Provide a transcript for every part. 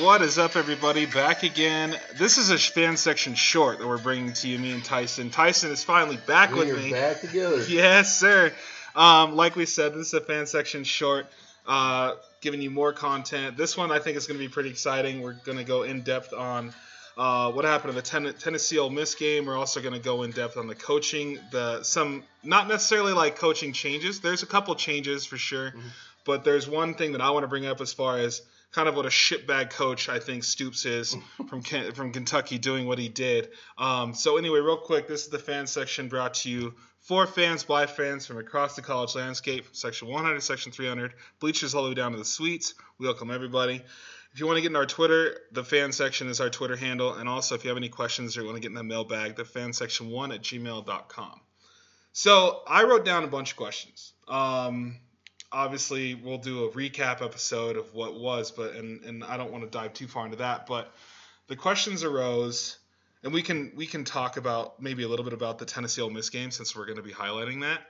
What is up, everybody? Back again. This is a fan section short that we're bringing to you, me and Tyson. Tyson is finally back We with me. back together. Yes, sir. Um, like we said, this is a fan section short, uh, giving you more content. This one I think is going to be pretty exciting. We're going to go in depth on uh, what happened in the ten- Tennessee Ole Miss game. We're also going to go in depth on the coaching, the some not necessarily like coaching changes. There's a couple changes for sure, but there's one thing that I want to bring up as far as kind of what a shitbag coach I think Stoops is from Ken- from Kentucky doing what he did. Um, so anyway, real quick, this is the fan section brought to you for fans by fans from across the college landscape, section 100, section 300, bleachers all the way down to the suites. We welcome everybody. If you want to get in our Twitter, the fan section is our Twitter handle. And also, if you have any questions or you want to get in the mailbag, the fan section one at gmail.com. So I wrote down a bunch of questions. Um, obviously, we'll do a recap episode of what was, but and, and I don't want to dive too far into that. But the questions arose, and we can we can talk about maybe a little bit about the Tennessee Ole Miss game since we're going to be highlighting that.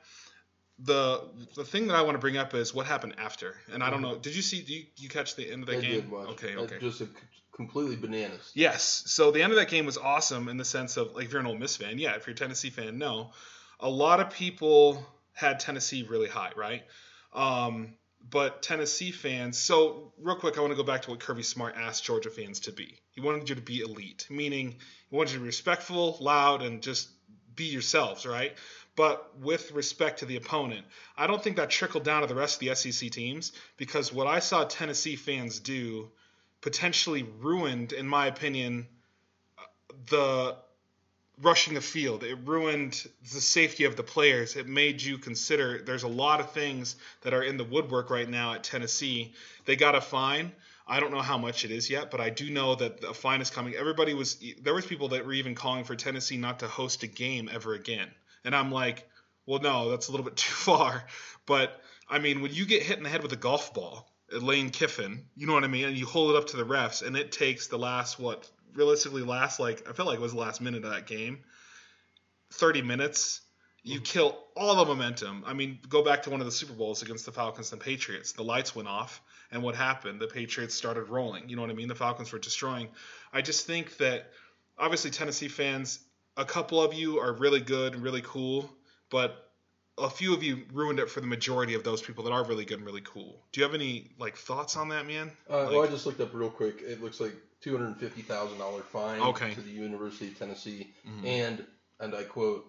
The the thing that I want to bring up is what happened after, and I don't know. Did you see? Do you, you catch the end of that I game? did watch. Okay, it. okay. Just a, completely bananas. Yes. So the end of that game was awesome in the sense of like if you're an Ole Miss fan, yeah. If you're a Tennessee fan, no. A lot of people had Tennessee really high, right? Um, but Tennessee fans. So real quick, I want to go back to what Kirby Smart asked Georgia fans to be. He wanted you to be elite, meaning he wanted you to be respectful, loud, and just be yourselves, right? But with respect to the opponent, I don't think that trickled down to the rest of the SEC teams because what I saw Tennessee fans do potentially ruined, in my opinion, the rushing the field. It ruined the safety of the players. It made you consider there's a lot of things that are in the woodwork right now at Tennessee. They got a fine. I don't know how much it is yet, but I do know that a fine is coming. Everybody was there was people that were even calling for Tennessee not to host a game ever again. And I'm like, well, no, that's a little bit too far. But I mean, when you get hit in the head with a golf ball, Lane Kiffin, you know what I mean, and you hold it up to the refs, and it takes the last what realistically last like I felt like it was the last minute of that game, thirty minutes. You kill all the momentum. I mean, go back to one of the Super Bowls against the Falcons and Patriots. The lights went off, and what happened? The Patriots started rolling. You know what I mean? The Falcons were destroying. I just think that obviously Tennessee fans, a couple of you are really good and really cool, but a few of you ruined it for the majority of those people that are really good and really cool. Do you have any like thoughts on that, man? Uh, Like- well, I just looked up real quick. It looks like two hundred fifty thousand dollar fine Okay. to the University of Tennessee, Mhm. and and I quote,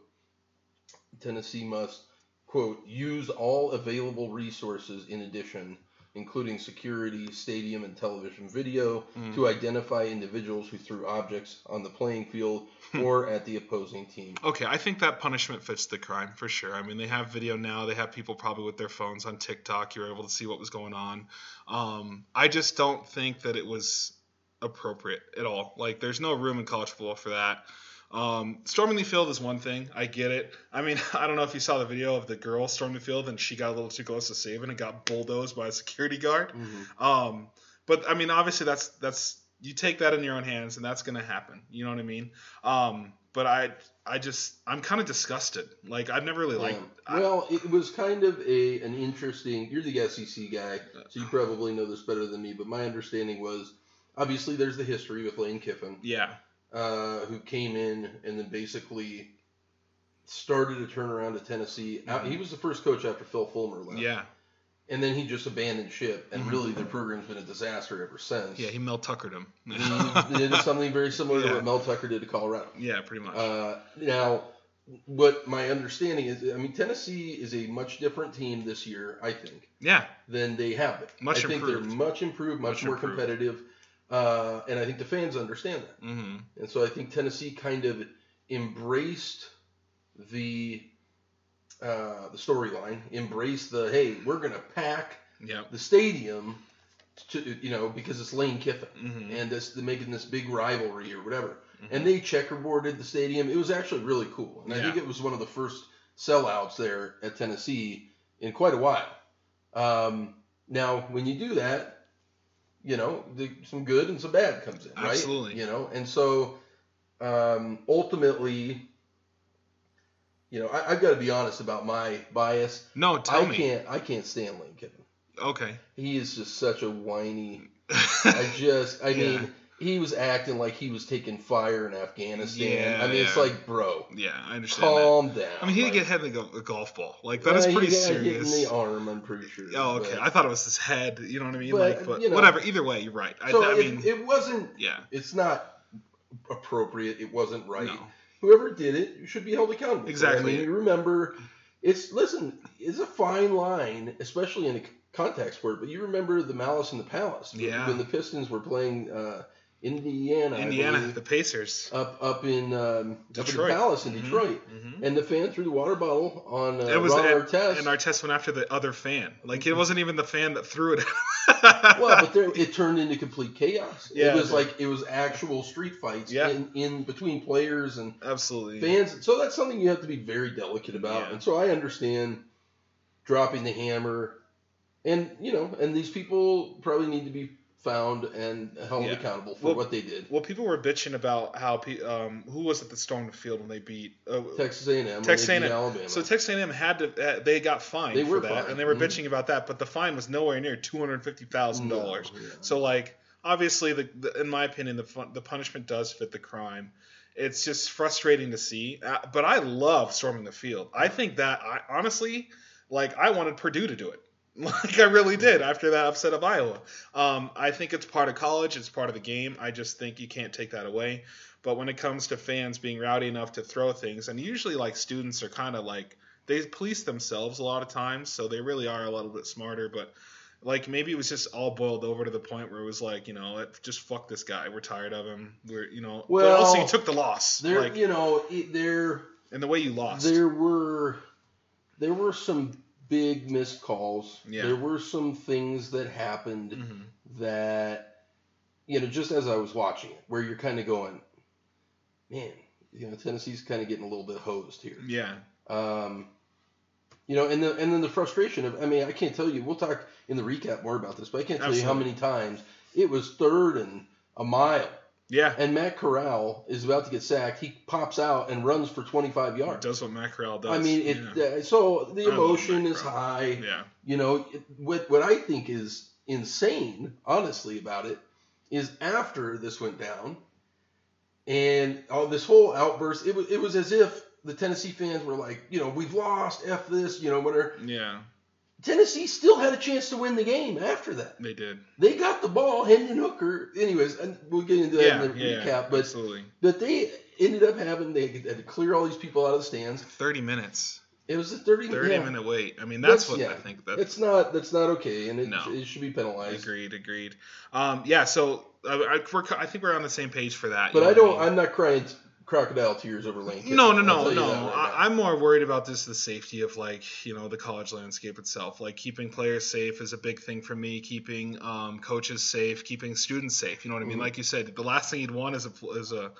Tennessee must quote use all available resources in addition, including security, stadium, and television video, Mm. to identify individuals who threw objects on the playing field or at the opposing team. Okay, I think that punishment fits the crime for sure. I mean, they have video now. They have people probably with their phones on TikTok. You're able to see what was going on. Um, I just don't think that it was appropriate at all. Like, there's no room in college football for that. Um, storming the field is one thing. I get it. I mean, I don't know if you saw the video of the girl storming the field and she got a little too close to Saban and got bulldozed by a security guard. Mhm. Um, but I mean, obviously, that's that's you take that in your own hands, and that's gonna happen. You know what I mean? Um, but I I just I'm kind of disgusted. Like I've never really liked. Yeah. well, it was kind of a an interesting. You're the SEC guy, so you probably know this better than me. But my understanding was, obviously, there's the history with Lane Kiffin, yeah, uh, who came in and then basically started a turnaround at Tennessee. Uh, He was the first coach after Phil Fulmer left, yeah, and then he just abandoned ship, and Mhm. really the program's been a disaster ever since. yeah. He Mel Tuckered him. he did something very similar Yeah. to what Mel Tucker did to Colorado. yeah, pretty much. Uh, now, what my understanding is, I mean, Tennessee is a much different team this year, I think, yeah, than they have been. Much I think improved. they're much improved, much, Much more improved. competitive, uh, and I think the fans understand that. hmm And so I think Tennessee kind of embraced the uh, the storyline, embraced the hey, we're gonna pack yeah, the stadium to you know because it's Lane Kiffin hmm and this they're making this big rivalry or whatever. Mhm. And they checkerboarded the stadium. It was actually really cool, and I think it was one of the first sellouts there at Tennessee in quite a while. Um, now, when you do that, you know, the, some good and some bad comes in, right? Absolutely. You know, and so um, ultimately, you know, I, I've got to be honest about my bias. no, tell I me. can't, I can't stand Kiffin. Okay, He is just such a whiny. I just, I Yeah. mean, he was acting like he was taking fire in Afghanistan. Yeah, I mean, it's like, bro, yeah, I understand that. calm down. I mean, he did Like, get hit in the a golf ball. Like that is uh, he pretty serious. in the arm, I'm pretty sure. Oh, okay. but- I thought it was his head. You know what I mean? But, like, but you know. whatever. Either way, you're right. I, so I it, mean, it wasn't. yeah. It's not appropriate. It wasn't right. No. Whoever did it should be held accountable. Exactly. I mean, you remember, it's listen. It's a fine line, especially in a contact sport. But you remember the Malice in the Palace Yeah. when the Pistons were playing uh, Indiana. Indiana, believe, the Pacers. up up in um, up in the Palace in Mhm, Detroit, mhm. and the fan threw the water bottle on uh, It was Ron and, Artest. and Artest went after the other fan. Like it wasn't even the fan that threw it. well, but there, it turned into complete chaos. Yeah, it was like it was actual street fights Yeah. in, in between players and absolutely. fans. So that's something you have to be very delicate about. Yeah. And so I understand dropping the hammer, and you know, and these people probably need to be found and held Yeah. accountable for Well, what they did. Well, people were bitching about how pe- um, who was it that stormed the field when they beat uh, Texas A&M, Texas A&M. Alabama. So Texas A&M had to uh, they got fined They for that, fined. and they were Mhm. bitching about that, but the fine was nowhere near two hundred fifty thousand No, dollars. yeah. So like obviously the, the in my opinion the fun, the punishment does fit the crime. It's just frustrating to see, uh, but I love storming the field. I think that I honestly like I wanted Purdue to do it. Like I really did after that upset of Iowa. Um, I think it's part of college. It's part of the game. I just think you can't take that away. But when it comes to fans being rowdy enough to throw things, and usually like students are kind of like they police themselves a lot of times, so they really are a little bit smarter. But like maybe it was just all boiled over to the point where it was like you know just fuck this guy. We're tired of him. We're you know. but also you took the loss. there, Like you know, there. and the way you lost. There were there were some big missed calls. Yeah. There were some things that happened Mhm. that you know, just as I was watching it, where you're kind of going, man, you know, Tennessee's kind of getting a little bit hosed here. Yeah. Um, you know, and the, and then the frustration of, I mean, I can't tell you. We'll talk in the recap more about this, but I can't tell you how many times it was third and a mile, Yeah. and Matt Corral is about to get sacked. He pops out and runs for 25 yards. Does what Matt Corral does. I mean, it. Yeah. Uh, so the emotion is Corral. high. yeah. You know, it, what what I think is insane, honestly, about it, is after this went down, and all this whole outburst. It was it was as if the Tennessee fans were like, you know, we've lost, f this, you know, whatever. Yeah. Tennessee still had a chance to win the game after that. They did. They got the ball, Hendon Hooker. Anyways, and we'll get into that Yeah. in the Yeah. recap. But absolutely. but they ended up having they had to clear all these people out of the stands. Thirty minutes. It was a thirty. yeah. minute wait. I mean, that's, That's- what. I think. That It's not that's not okay, and it, No. it should be penalized. agreed. Agreed. Um. Yeah. So I, I, we're, I think we're on the same page for that. But I don't. mean? I'm not crying crocodile tears over Lane. Kiffin. No, no, no, no. right. I, I'm more worried about this the safety of like you know the college landscape itself. Like keeping players safe is a big thing for me. Keeping um, coaches safe, keeping students safe. You know what I mean? Mhm. Like you said, the last thing you'd want is a is a,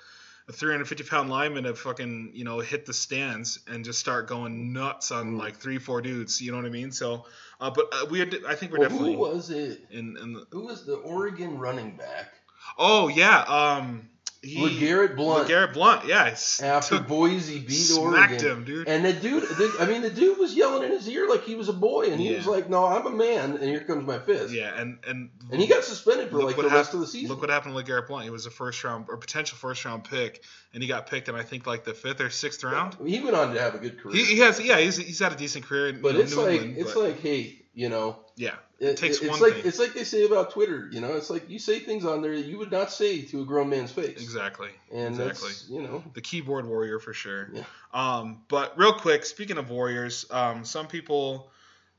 a 350 pound lineman to fucking you know hit the stands and just start going nuts on Mhm. like three four dudes. You know what I mean? So, uh, but uh, we are, I think we're Well, definitely who was it? in in the, Who was the Oregon running back? oh yeah um he LeGarrette Blount. LeGarrette Blount yeah after took- Boise beat smacked Oregon. him dude And the dude, the, I mean, the dude was yelling in his ear like he was a boy, and he Yeah. was like, "No, I'm a man, and here comes my fist." yeah and and And he got suspended for like the hap- rest of the season. Look what happened to LeGarrette Blount. He was a first round or potential first round pick, and he got picked in I think like the fifth or sixth round. He went on to have a good career. He, he has yeah he's, he's had a decent career in but know, it's New like England. it's but like, hey, you know, yeah it, takes it's one like thing. it's like they say about Twitter. You know, it's like you say things on there that you would not say to a grown man's face. exactly And exactly that's you know, the keyboard warrior for sure. Yeah. Um, but real quick, speaking of warriors, um, some people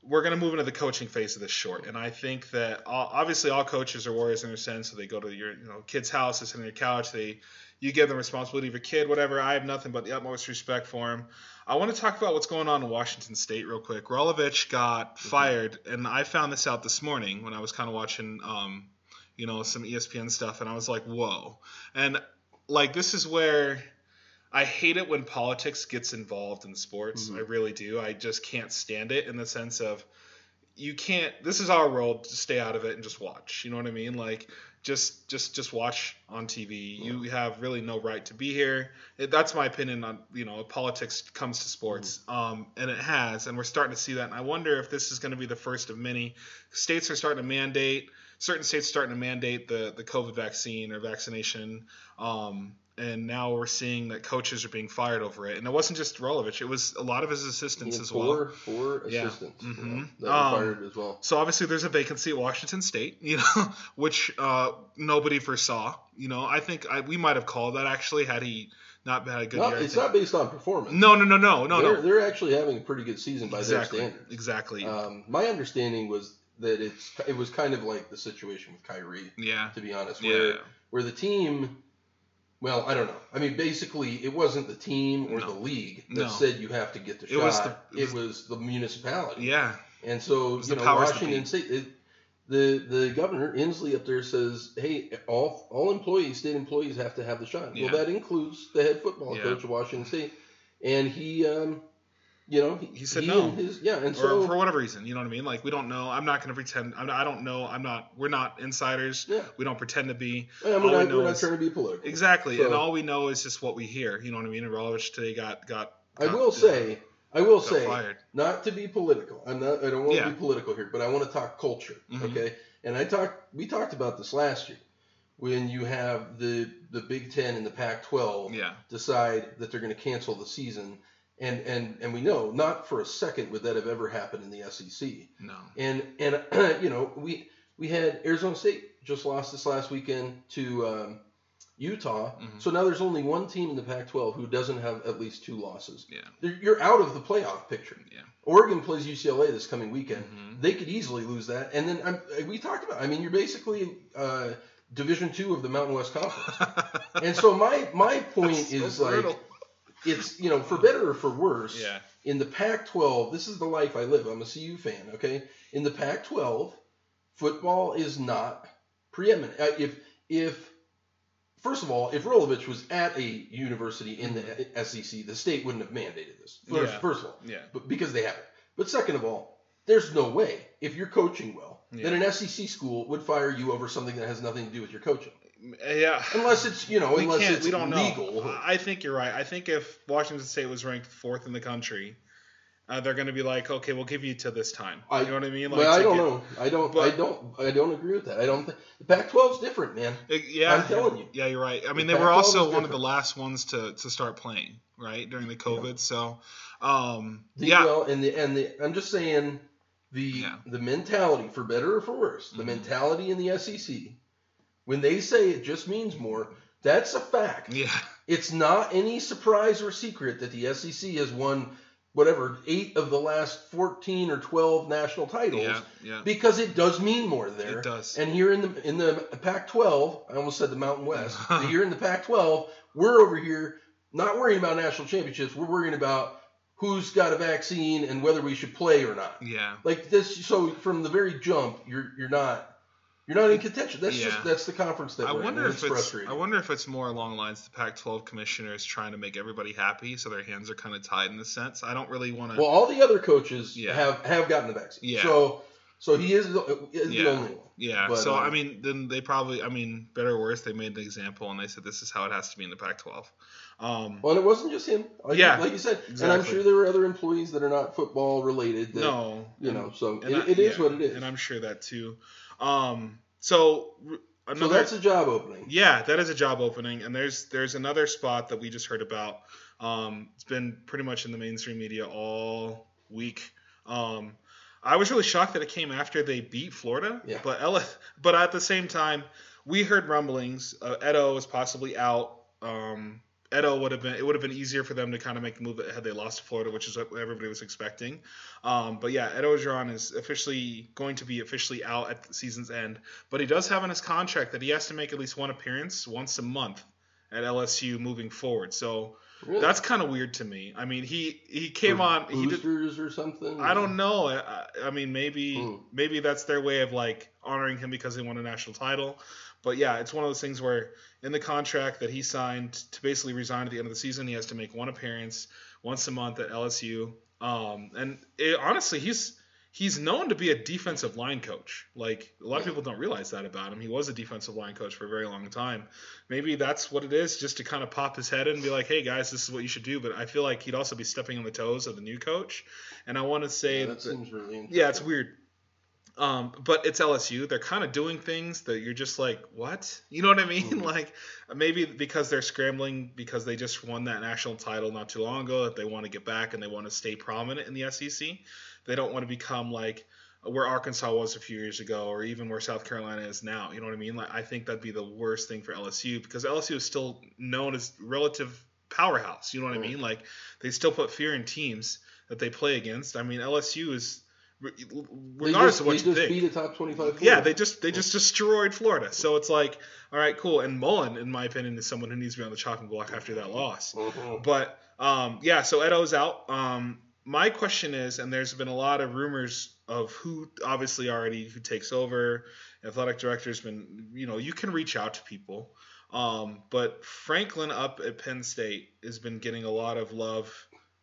we're going to move into the coaching phase of this short, and I think that all, obviously all coaches are warriors in a sense. So they go to your you know kid's house, they sit on your couch, they you give them responsibility of your kid, whatever. I have nothing but the utmost respect for him. I want to talk about what's going on in Washington State real quick. Rolovich got fired, and I found this out this morning when I was kind of watching, um, you know, some ESPN stuff, and I was like, whoa. And like this is where I hate it when politics gets involved in sports. Mhm. I really do. I just can't stand it in the sense of you can't this is our world just stay out of it and just watch you know what i mean? Like just just just watch on tv you have really no right to be here. It- that's my opinion on you know politics comes to sports um, and it has and we're starting to see that and i wonder if this is going to be the first of many. States are starting to mandate certain states starting to mandate the the COVID vaccine or vaccination. Um, and now we're seeing that coaches are being fired over it. And it wasn't just Rolovich; it was a lot of his assistants as four, well. Four Yeah. assistants Mhm. know, that were Um, fired as well. So obviously there's a vacancy at Washington State, you know, which uh, nobody foresaw. You know, I think I, we might have called that actually had he not had a good Not- year. It's not based on performance. no, no, no, no, no, they're, no. they're actually having a pretty good season by Exactly, their standards. exactly. Um, my understanding was that it's it was kind of like the situation with Kyrie, yeah, to be honest, yeah, where where the team. Well, I don't know. I mean, basically, it wasn't the team or No. the league that No. said you have to get the It shot. was the- it it was the municipality. yeah. And so, you the know, Washington. State, it, the the governor Inslee up there says, hey, all all employees, state employees, have to have the shot. Yeah. Well, that includes the head football Yeah. coach of Washington State, and he, um, you know, He said no. and his, yeah, and or so for whatever reason, you know what I mean? Like we don't know. I'm not going to pretend. I'm not, I don't know. I'm not. We're not insiders. yeah, We don't pretend to be. All we're, we not, know we're not trying to be political. Exactly. So- and all we know is just what we hear. You know what I mean? And Rolovich today got got. I got, will say, I will say, fired. not to be political. I'm not. I don't want Yeah. to be political here, but I want to talk culture. Mhm. Okay. And I talked. We talked about this last year when you have the the Big Ten and the Pac-12 Yeah. decide that they're going to cancel the season, and and and we know not for a second would that have ever happened in the SEC. No. And and you know we we had Arizona State just lost this last weekend to um, Utah. Mhm. So now there's only one team in the Pac-12 who doesn't have at least two losses. Yeah. You're- You're out of the playoff picture. Yeah. Oregon plays UCLA this coming weekend. Mhm. They could easily lose that, and then I'm, we talked about. I mean, you're basically uh, Division two of the Mountain West Conference. And so my my point so is like. It's you know for better or for worse. Yeah. In the Pac-12, this is the life I live. I'm a CU fan. Okay. In the Pac-12, football is not preeminent. Uh, if if first of all, if Rolovich was at a university in the SEC, the state wouldn't have mandated this. First, Yeah. first of all, Yeah. but because they haven't. But second of all, there's no way if you're coaching well that Yeah. an SEC school would fire you over something that has nothing to do with your coaching, Yeah. unless it's you know we unless can't. it's We don't legal. know. I think you're right. I think if Washington State was ranked fourth in the country, uh, they're going to be like, okay, we'll give you to this time. I- you know what I mean? Like, well, I don't get- know. I don't. I don't. I don't agree with that. I don't think the Pac-12 is different, man. Uh, Yeah, I'm telling you. Yeah, you're right. I mean, The they were Pac-12 also one of the last ones to, to start playing, right, during the COVID. So, um, The, yeah, Well, and the and the I'm just saying the Yeah. the mentality for better or for worse, the Mhm. mentality in the SEC when they say it just means more, that's a fact. yeah, It's not any surprise or secret that the SEC has won whatever eight of the last 14 or 12 national titles yeah, yeah. because it does mean more there. It does. And here in the in the Pac-12, I almost said the Mountain West. here in the Pac-12, we're over here not worrying about national championships. We're worrying about who's got a vaccine and whether we should play or not. yeah, Like this, so from the very jump, you're you're not you're not in contention. That's Yeah. just that's the conference that I wonder in. if it's. I wonder if it's more along the lines the Pac-12 commissioners trying to make everybody happy, so their hands are kind of tied in the sense. I don't really want to. Well, all the other coaches Yeah. have have gotten the vaccine. Yeah. So so he is the, is Yeah. the only one. yeah. but, so I um, mean, then they probably. I mean, better or worse, they made an example and they said this is how it has to be in the Pac-12. Um, Well, and it wasn't just him. Like, Yeah, like you said, and. I'm sure there were other employees that are not football related. That, no, you know. So it, I- it is yeah, what it is. and I'm sure that too. Um, so another, so that's a job opening. yeah, that is a job opening, and there's there's another spot that we just heard about. Um, it's been pretty much in the mainstream media all week. Um, I was really shocked that it came after they beat Florida, Yeah. but Ella, but at the same time, we heard rumblings. Uh, Edo was possibly out. Um, Edo would have been it would have been easier for them to kind of make the move had they lost to Florida, which is what everybody was expecting. Um, but yeah, Edo Orgeron is officially going to be officially out at the season's end, but he does have in his contract that he has to make at least one appearance once a month at LSU moving forward. So Really? that's kind of weird to me. I mean, he he came on. He did, or something. I don't know. I, I- I mean, maybe Hmm. maybe that's their way of like honoring him because they won a national title. But yeah, it's one of those things where in the contract that he signed to basically resign at the end of the season, he has to make one appearance once a month at LSU. Um, and it, honestly, he's he's known to be a defensive line coach. Like a lot of people don't realize that about him. He was a defensive line coach for a very long time. Maybe that's what it is, just to kind of pop his head in and be like, "Hey guys, this is what you should do." But I feel like he'd also be stepping on the toes of the new coach. And I want to say Yeah, that that- seems really yeah, it's weird. Um, but it's LSU. They're kind of doing things that you're just like, what? You know what I mean? Mhm. Like maybe because they're scrambling because they just won that national title not too long ago that they want to get back and they want to stay prominent in the SEC. They don't want to become like where Arkansas was a few years ago or even where South Carolina is now. You know what I mean? Like I think that'd be the worst thing for LSU because LSU is still known as relative powerhouse. You know what I mean? Like they still put fear in teams that they play against. I mean, LSU is regardless just, of what they you just think. beat a top 25 Yeah, they just they just destroyed Florida. So it's like, all right, cool. And Mullen, in my opinion, is someone who needs to be on the chopping block after that loss. Mhm. But um, yeah, so Edo's out. Um, my question is, and there's been a lot of rumors of who obviously already who takes over. Athletic director's been, you know, you can reach out to people. Um, but Franklin up at Penn State has been getting a lot of love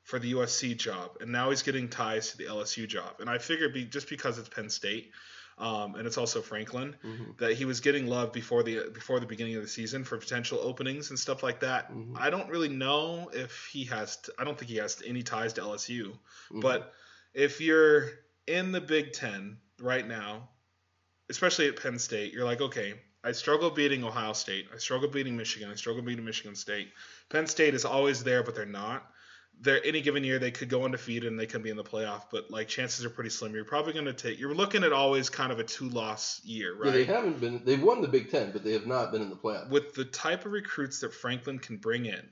for the USC job, and now he's getting ties to the LSU job. And I figure be, just because it's Penn State, um, and it's also Franklin, Mhm. that he was getting love before the before the beginning of the season for potential openings and stuff like that. Mhm. I don't really know if he has. T- I don't think he has any ties to LSU. Mhm. But if you're in the Big Ten right now, especially at Penn State, you're like, okay, I struggle beating Ohio State. I struggle beating Michigan. I struggle beating Michigan State. Penn State is always there, but they're not. They're any given year they could go undefeated and they could be in the playoff, but like chances are pretty slim. You're probably going to take. You're looking at always kind of a two loss year, Yeah, they haven't been. They've won the Big Ten, but they have not been in the playoff. With the type of recruits that Franklin can bring in,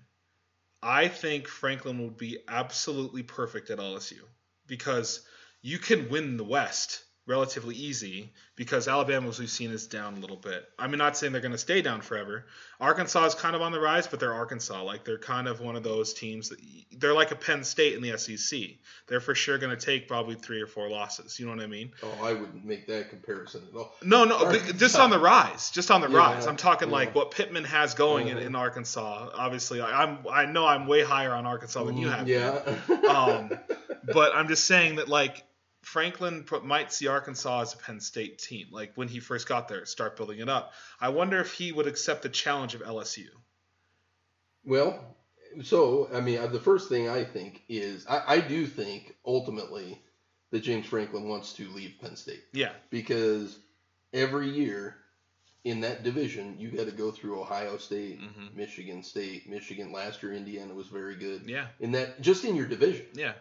I think Franklin would be absolutely perfect at LSU because you can win the West relatively easy because Alabama, as we've seen, is down a little bit. I'm not saying they're going to stay down forever. Arkansas is kind of on the rise, but they're Arkansas. Like they're kind of one of those teams that they're like a Penn State in the SEC. They're for sure going to take probably three or four losses. You know what I mean? Oh, I wouldn't make that comparison at all. No, no, Arkansas. just on the rise, just on the Yeah, rise. I'm talking yeah. like what Pittman has going in, Mhm. in Arkansas. Obviously, I, I'm I know I'm way higher on Arkansas than you have. Mm-hmm. Yeah. Um, but I'm just saying that like Franklin put, might see Arkansas as a Penn State team. Like when he first got there, start building it up. I wonder if he would accept the challenge of LSU. Well, so I mean, uh, the first thing I think is I, I do think ultimately that James Franklin wants to leave Penn State Yeah, because every year in that division you got to go through Ohio State, Mhm. Michigan State, Michigan. Last year, Indiana was very good yeah, in that just in your division. yeah.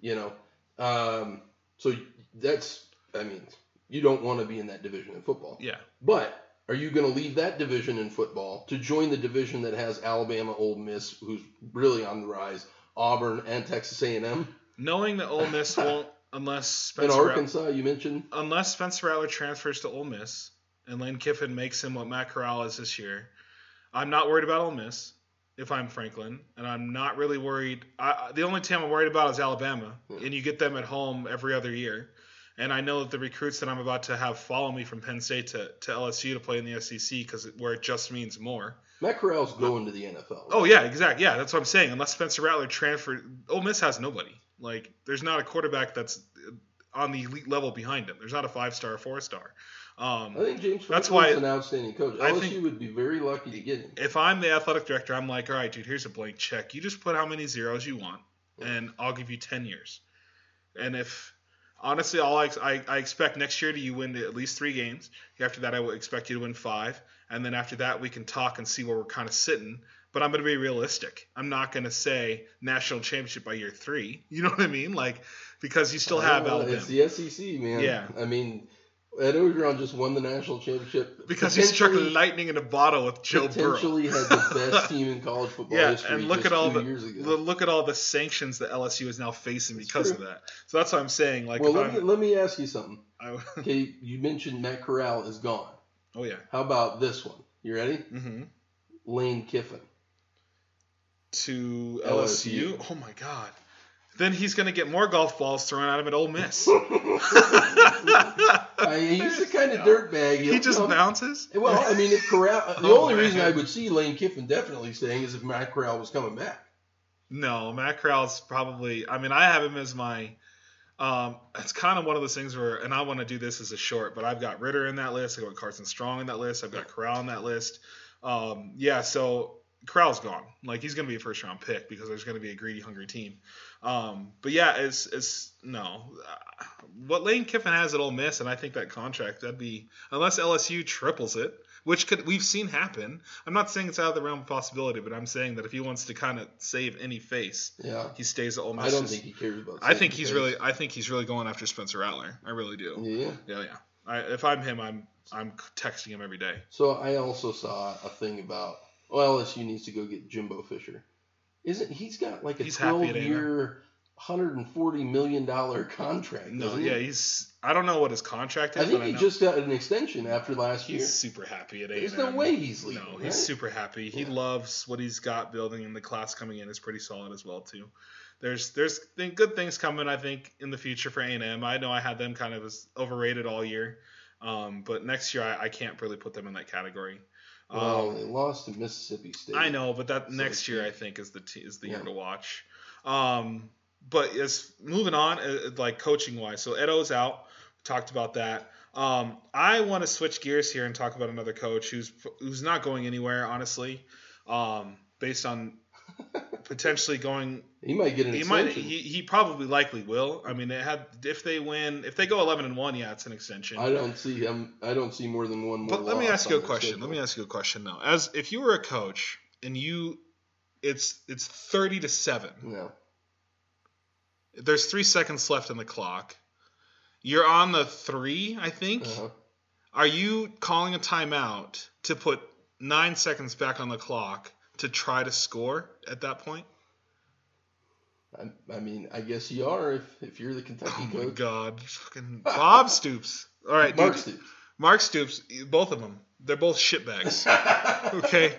You know, um, so that's I mean, you don't want to be in that division in football. Yeah. But are you going to leave that division in football to join the division that has Alabama, Ole Miss, who's really on the rise, Auburn, and Texas A&M, Knowing that Ole Miss won't unless Spencer Rattler, Arkansas? You mentioned. unless Spencer Rattler transfers to Ole Miss and Lane Kiffin makes him what Matt Corral is this year, I'm not worried about Ole Miss if I'm Franklin, and I'm not really worried. I, the only team I'm worried about is Alabama, Yeah. and you get them at home every other year. And I know that the recruits that I'm about to have follow me from Penn State to, to LSU to play in the SEC because where it just means more. Matt Corral's going to the NFL. Oh yeah, exactly. Yeah, that's what I'm saying. Unless Spencer Rattler transferred, Ole Miss has nobody. Like, there's not a quarterback that's on the elite level behind him. There's not a five star or four star. Um, I think James That's why- an outstanding coach. I LSU think- would be very lucky to get him. if I'm the athletic director, I'm like, all right, dude, here's a blank check. You just put how many zeros you want, and I'll give you 10 years. And if honestly, all I, I, I expect next year to you win at least three games. After that, I would expect you to win five, and then after that, we can talk and see where we're kind of sitting. But I'm going to be realistic. I'm not going to say national championship by year three. You know what I mean? Like because you still have Alabama. It's the SEC, man. Yeah. I mean, Ed Orgeron just won the national championship Because he struck lightning in a bottle with Joe Burrow. potentially had the best team in college football Yeah, history. and look just at all the-. Look at all the sanctions that LSU is now facing That's because true. of that. So that's what I'm saying. Like, well, let I'm, me, let me ask you something. I, Okay, you mentioned Matt Corral is gone. oh yeah. How about this one? You ready? Mm-hmm. Lane Kiffin. To LSU. LSU. Oh my God. Then he's gonna get more golf balls thrown at him at Ole Miss. I, he's the kind of dirtbag. he just bounces. Well, I mean, if Corral, the Oh, only reason. I would see Lane Kiffin definitely staying is if Matt Corral was coming back. No, Matt Corral's probably. I mean, I have him as my. Um, it's kind of one of those things where, and I want to do this as a short, but I've got Ridder in that list. I've got Carson Strong in that list. I've got Corral in that list. Um, yeah, so Corral's gone. Like he's going to be a first round pick because there's going to be a greedy, hungry team. Um, but yeah, it's it's no. What Lane Kiffin has at Ole Miss, and I think that contract that'd be unless LSU triples it, which could we've seen happen. I'm not saying it's out of the realm of possibility, but I'm saying that if he wants to kind of save any face, Yeah. he stays at Ole Miss. I don't think he cares about. I think he's face. really I think he's really going after Spencer Rattler. I really do. Yeah. Yeah, yeah. I, if I'm him, I'm I'm texting him every day. So I also saw a thing about well, LSU needs to go get Jimbo Fisher. Isn't he's got like a he's 12 year, hundred and forty million dollar contract? No, he? yeah, he's I don't know what his contract is. I think he know just got an extension after last he's year. He's super happy at A&M. no way he's leaving. No, right? he's super happy. He Yeah. loves what he's got building, and the class coming in is pretty solid as well too. There's there's th- good things coming, I think, in the future for A&M. I know I had them kind of as overrated all year, um, but next year I, I can't really put them in that category. Well, Um, they lost to Mississippi State. I know, but that So next year I think is the t- is the year to watch. Um, but as moving on, uh, like coaching wise, so Edo's out. Talked about that. Um, I want to switch gears here and talk about another coach who's who's not going anywhere, honestly. Um, based on potentially going, He might get an he might extension. he, he probably likely will. I mean, they had if they win, if they go eleven and one, yeah, it's an extension. I don't see him. I don't see more than one more. But let me ask you a question. Let me ask you a question now. As if you were a coach and you, it's it's thirty to seven. Yeah. There's three seconds left in the clock. You're on the three, I think. Uh-huh. Are you calling a timeout to put nine seconds back on the clock to try to score at that point? I, I mean, I guess you are if, if you're the Kentucky Oh my coach. God, fucking Bob Stoops. All right, Mark dude. Stoops. Mark Stoops. Both of them. They're both shitbags. okay.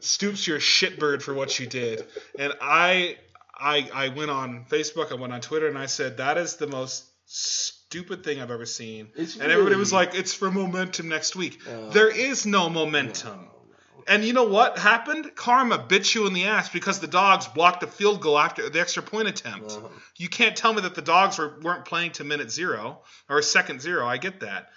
Stoops, you're a shitbird for what you did. And I, I, I went on Facebook, I went on Twitter, and I said that is the most stupid thing I've ever seen. It's and everybody was like, "It's for momentum next week." Oh. there is no momentum. No. And you know what happened? Karma bit you in the ass because the dogs blocked a field goal after the extra point attempt. Uh-huh. You can't tell me that the dogs were, weren't playing to minute zero or second zero. I get that.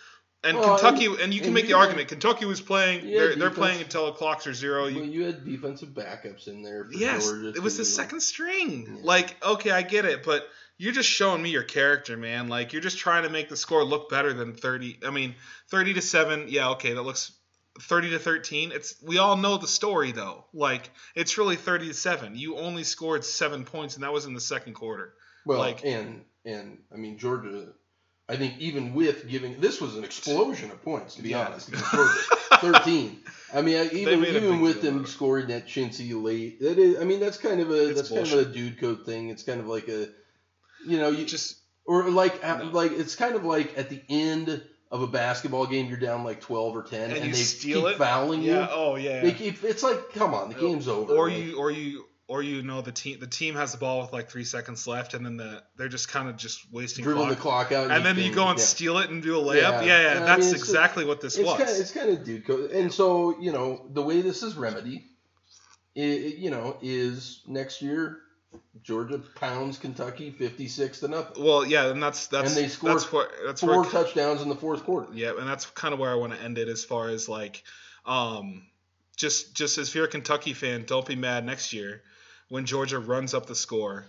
And Well, Kentucky, and- and, you can and make you the had- argument. Kentucky was playing. They're, they're playing until the clocks are zero. Well, You, you had defensive backups in there. For yes, it was the second string. Yeah. Like, okay, I get it, but you're just showing me your character, man. Like, you're just trying to make the score look better than 30. I mean, 30 to seven. Yeah, okay, that looks 30 to 13. It's we all know the story though. Like, it's really 30 to seven. You only scored seven points, and that was in the second quarter. Well, like- and and I mean Georgia. I think even with giving this was an explosion of points to be Yeah. honest. Thirteen. I mean, I, even even with them scoring that chintzy late, that is. I mean, that's kind of a It's that's kind of a dude code thing. It's kind of like a, you know, you Just or like No. like it's kind of like at the end of a basketball game, you're down like twelve or ten, And and, they steal keep it? fouling yeah. you. Oh yeah. They keep. It's like, come on, the game's over. Or right? you, or you, or you know the team. The team has the ball with like three seconds left, and then the they're just kind of just wasting dribbling the clock out, and then you go and yeah. steal it and do a layup. Yeah. Yeah, yeah. I mean, that's just- exactly what this it's was. Kind of, it's kind of dude code. And so, you know, the way this is remedied, i you know, is next year Georgia pounds Kentucky 56 to nothing. well, yeah, and that's that's And they scored that's where that's Four where touchdowns in the fourth quarter. yeah, and that's kind of where I want to end it as far as like, um, just just as if you're a Kentucky fan, don't be mad next year when Georgia runs up the score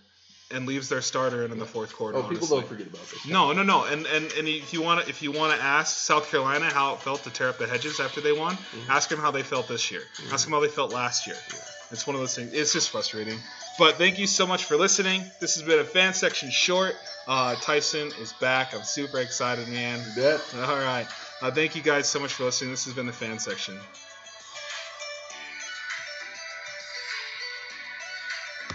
and leaves their starter in in the fourth quarter. Oh, people don't forget about this. No, no, no. And and, and if you want to if you want to ask South Carolina how it felt to tear up the hedges after they won, Mhm. ask them how they felt this year. Mhm. Ask them how they felt last year. It's one of those things. It's just frustrating. But thank you so much for listening. This has been a fan section short. Uh, Tyson is back. I'm super excited, man. You bet. All right. Uh, thank you guys so much for listening. This has been the fan section.